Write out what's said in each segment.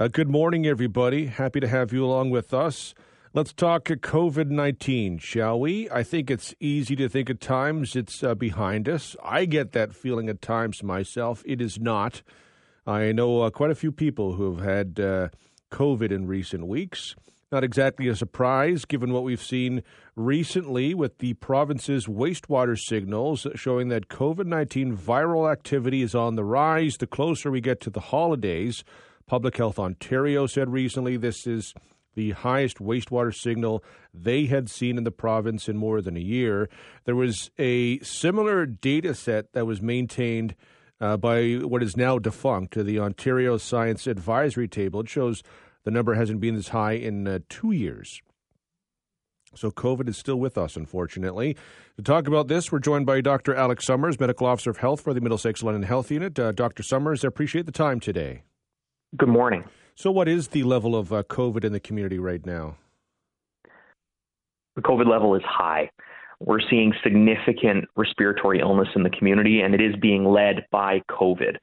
Uh, good morning, everybody. Happy to have you along with us. Let's talk COVID 19, shall we? I think it's easy to think at times it's uh, behind us. I get that feeling at times myself. It is not. I know uh, quite a few people who have had uh, COVID in recent weeks. Not exactly a surprise given what we've seen recently with the province's wastewater signals showing that COVID 19 viral activity is on the rise the closer we get to the holidays. Public Health Ontario said recently this is the highest wastewater signal they had seen in the province in more than a year. There was a similar data set that was maintained uh, by what is now defunct, the Ontario Science Advisory Table. It shows the number hasn't been this high in uh, two years. So COVID is still with us, unfortunately. To talk about this, we're joined by Dr. Alex Summers, Medical Officer of Health for the Middlesex London Health Unit. Uh, Dr. Summers, I appreciate the time today. Good morning. So, what is the level of uh, COVID in the community right now? The COVID level is high. We're seeing significant respiratory illness in the community, and it is being led by COVID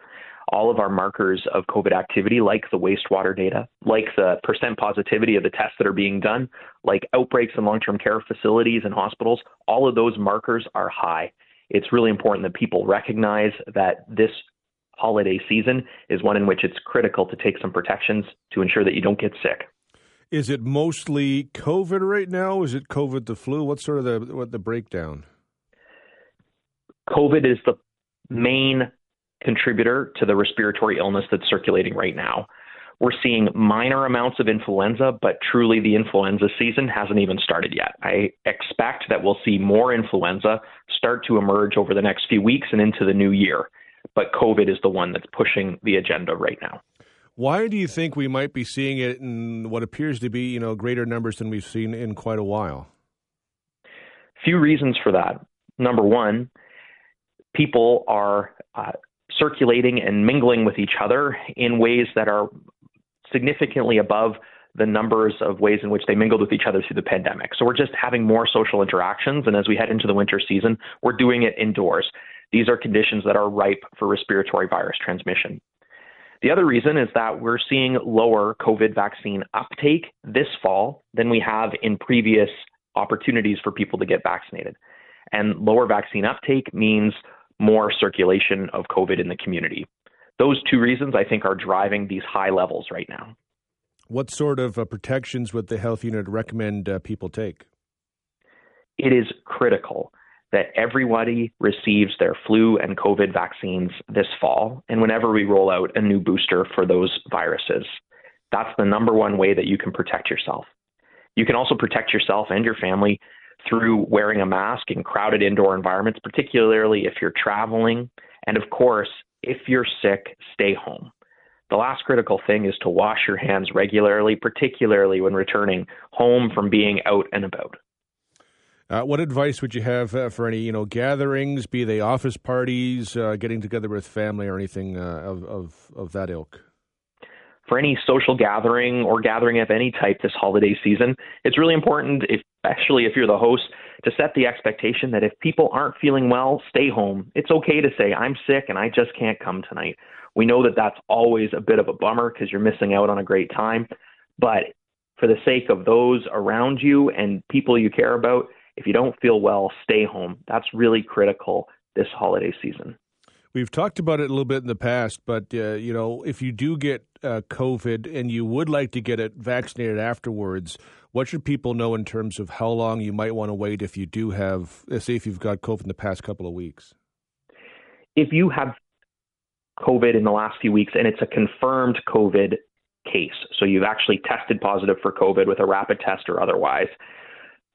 all of our markers of COVID activity, like the wastewater data, like the percent positivity of the tests that are being done, like outbreaks in long term care facilities and hospitals, all of those markers are high. It's really important that people recognize that this holiday season is one in which it's critical to take some protections to ensure that you don't get sick. Is it mostly COVID right now? Is it COVID the flu? What's sort of the what the breakdown? COVID is the main contributor to the respiratory illness that's circulating right now. We're seeing minor amounts of influenza, but truly the influenza season hasn't even started yet. I expect that we'll see more influenza start to emerge over the next few weeks and into the new year. But COVID is the one that's pushing the agenda right now. Why do you think we might be seeing it in what appears to be, you know, greater numbers than we've seen in quite a while? Few reasons for that. Number one, people are uh, circulating and mingling with each other in ways that are significantly above the numbers of ways in which they mingled with each other through the pandemic. So we're just having more social interactions. And as we head into the winter season, we're doing it indoors. These are conditions that are ripe for respiratory virus transmission. The other reason is that we're seeing lower COVID vaccine uptake this fall than we have in previous opportunities for people to get vaccinated. And lower vaccine uptake means more circulation of COVID in the community. Those two reasons, I think, are driving these high levels right now. What sort of uh, protections would the health unit recommend uh, people take? It is critical that everybody receives their flu and COVID vaccines this fall and whenever we roll out a new booster for those viruses. That's the number one way that you can protect yourself. You can also protect yourself and your family through wearing a mask in crowded indoor environments, particularly if you're traveling. And of course, if you're sick, stay home. The last critical thing is to wash your hands regularly, particularly when returning home from being out and about. Uh, what advice would you have uh, for any, you know, gatherings, be they office parties, uh, getting together with family, or anything uh, of, of of that ilk? For any social gathering or gathering of any type this holiday season, it's really important if especially if you're the host, to set the expectation that if people aren't feeling well, stay home. It's okay to say, I'm sick and I just can't come tonight. We know that that's always a bit of a bummer because you're missing out on a great time. But for the sake of those around you and people you care about, if you don't feel well, stay home. That's really critical this holiday season. We've talked about it a little bit in the past, but uh, you know, if you do get uh, COVID and you would like to get it vaccinated afterwards, what should people know in terms of how long you might want to wait if you do have, say, if you've got COVID in the past couple of weeks? If you have COVID in the last few weeks and it's a confirmed COVID case, so you've actually tested positive for COVID with a rapid test or otherwise,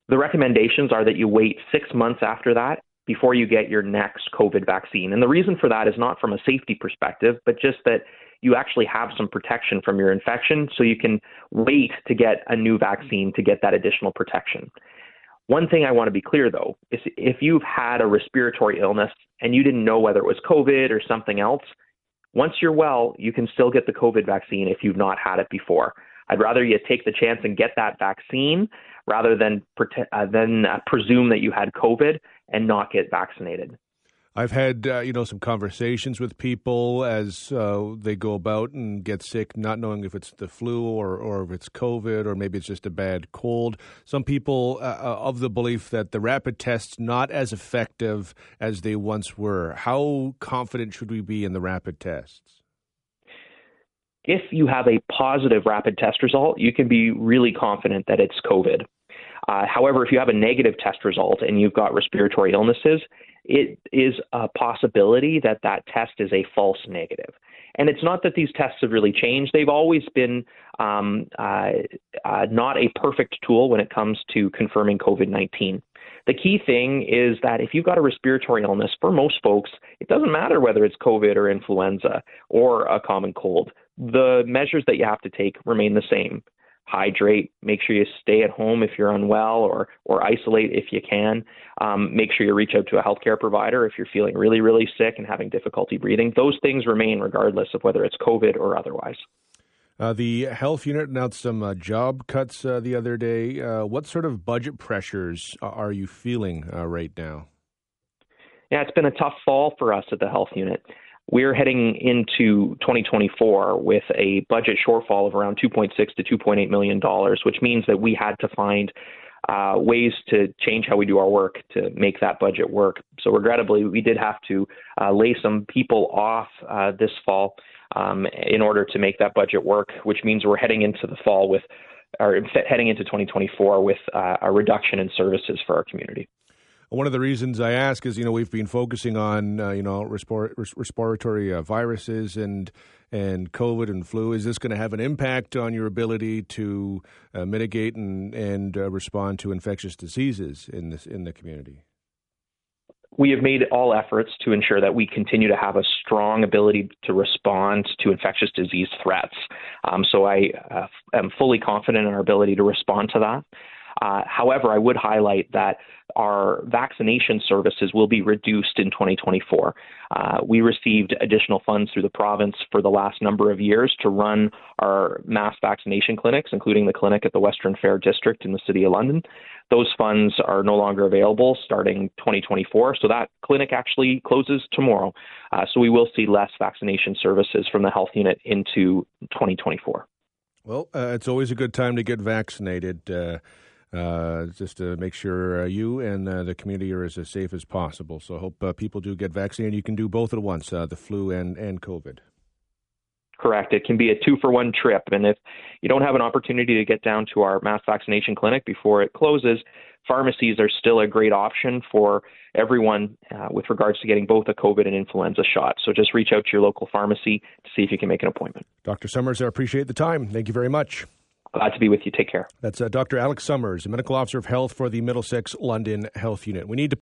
the recommendations are that you wait six months after that before you get your next COVID vaccine. And the reason for that is not from a safety perspective, but just that you actually have some protection from your infection, so you can wait to get a new vaccine to get that additional protection. One thing I want to be clear though is if you've had a respiratory illness and you didn't know whether it was COVID or something else, once you're well, you can still get the COVID vaccine if you've not had it before. I'd rather you take the chance and get that vaccine rather than uh, than uh, presume that you had COVID and not get vaccinated. I've had uh, you know some conversations with people as uh, they go about and get sick, not knowing if it's the flu or or if it's COVID or maybe it's just a bad cold. Some people uh, uh of the belief that the rapid tests not as effective as they once were. How confident should we be in the rapid tests? If you have a positive rapid test result, you can be really confident that it's COVID. Uh, however, if you have a negative test result and you've got respiratory illnesses, it is a possibility that that test is a false negative. And it's not that these tests have really changed. They've always been um, uh, uh, not a perfect tool when it comes to confirming COVID 19. The key thing is that if you've got a respiratory illness, for most folks, it doesn't matter whether it's COVID or influenza or a common cold. The measures that you have to take remain the same hydrate. Make sure you stay at home if you're unwell or or isolate if you can. Um, make sure you reach out to a healthcare provider if you're feeling really really sick and having difficulty breathing. Those things remain regardless of whether it's COVID or otherwise. Uh, the health unit announced some uh, job cuts uh, the other day. Uh, what sort of budget pressures are you feeling uh, right now? Yeah, it's been a tough fall for us at the health unit. We're heading into 2024 with a budget shortfall of around 2.6 to 2.8 million dollars, which means that we had to find uh, ways to change how we do our work to make that budget work. So regrettably, we did have to uh, lay some people off uh, this fall um, in order to make that budget work, which means we're heading into the fall with, or heading into 2024 with uh, a reduction in services for our community. One of the reasons I ask is, you know, we've been focusing on, uh, you know, respir- respiratory uh, viruses and and COVID and flu. Is this going to have an impact on your ability to uh, mitigate and and uh, respond to infectious diseases in this in the community? We have made all efforts to ensure that we continue to have a strong ability to respond to infectious disease threats. Um, so I uh, am fully confident in our ability to respond to that. Uh, however, I would highlight that our vaccination services will be reduced in 2024. Uh, we received additional funds through the province for the last number of years to run our mass vaccination clinics, including the clinic at the Western Fair District in the City of London. Those funds are no longer available starting 2024, so that clinic actually closes tomorrow. Uh, so we will see less vaccination services from the health unit into 2024. Well, uh, it's always a good time to get vaccinated. Uh, uh, just to make sure uh, you and uh, the community are as safe as possible. So I hope uh, people do get vaccinated. You can do both at once, uh, the flu and, and COVID. Correct. It can be a two for one trip. And if you don't have an opportunity to get down to our mass vaccination clinic before it closes, pharmacies are still a great option for everyone uh, with regards to getting both a COVID and influenza shot. So just reach out to your local pharmacy to see if you can make an appointment. Dr. Summers, I appreciate the time. Thank you very much. Glad to be with you. Take care. That's uh, Dr. Alex Summers, medical officer of health for the Middlesex London Health Unit. We need to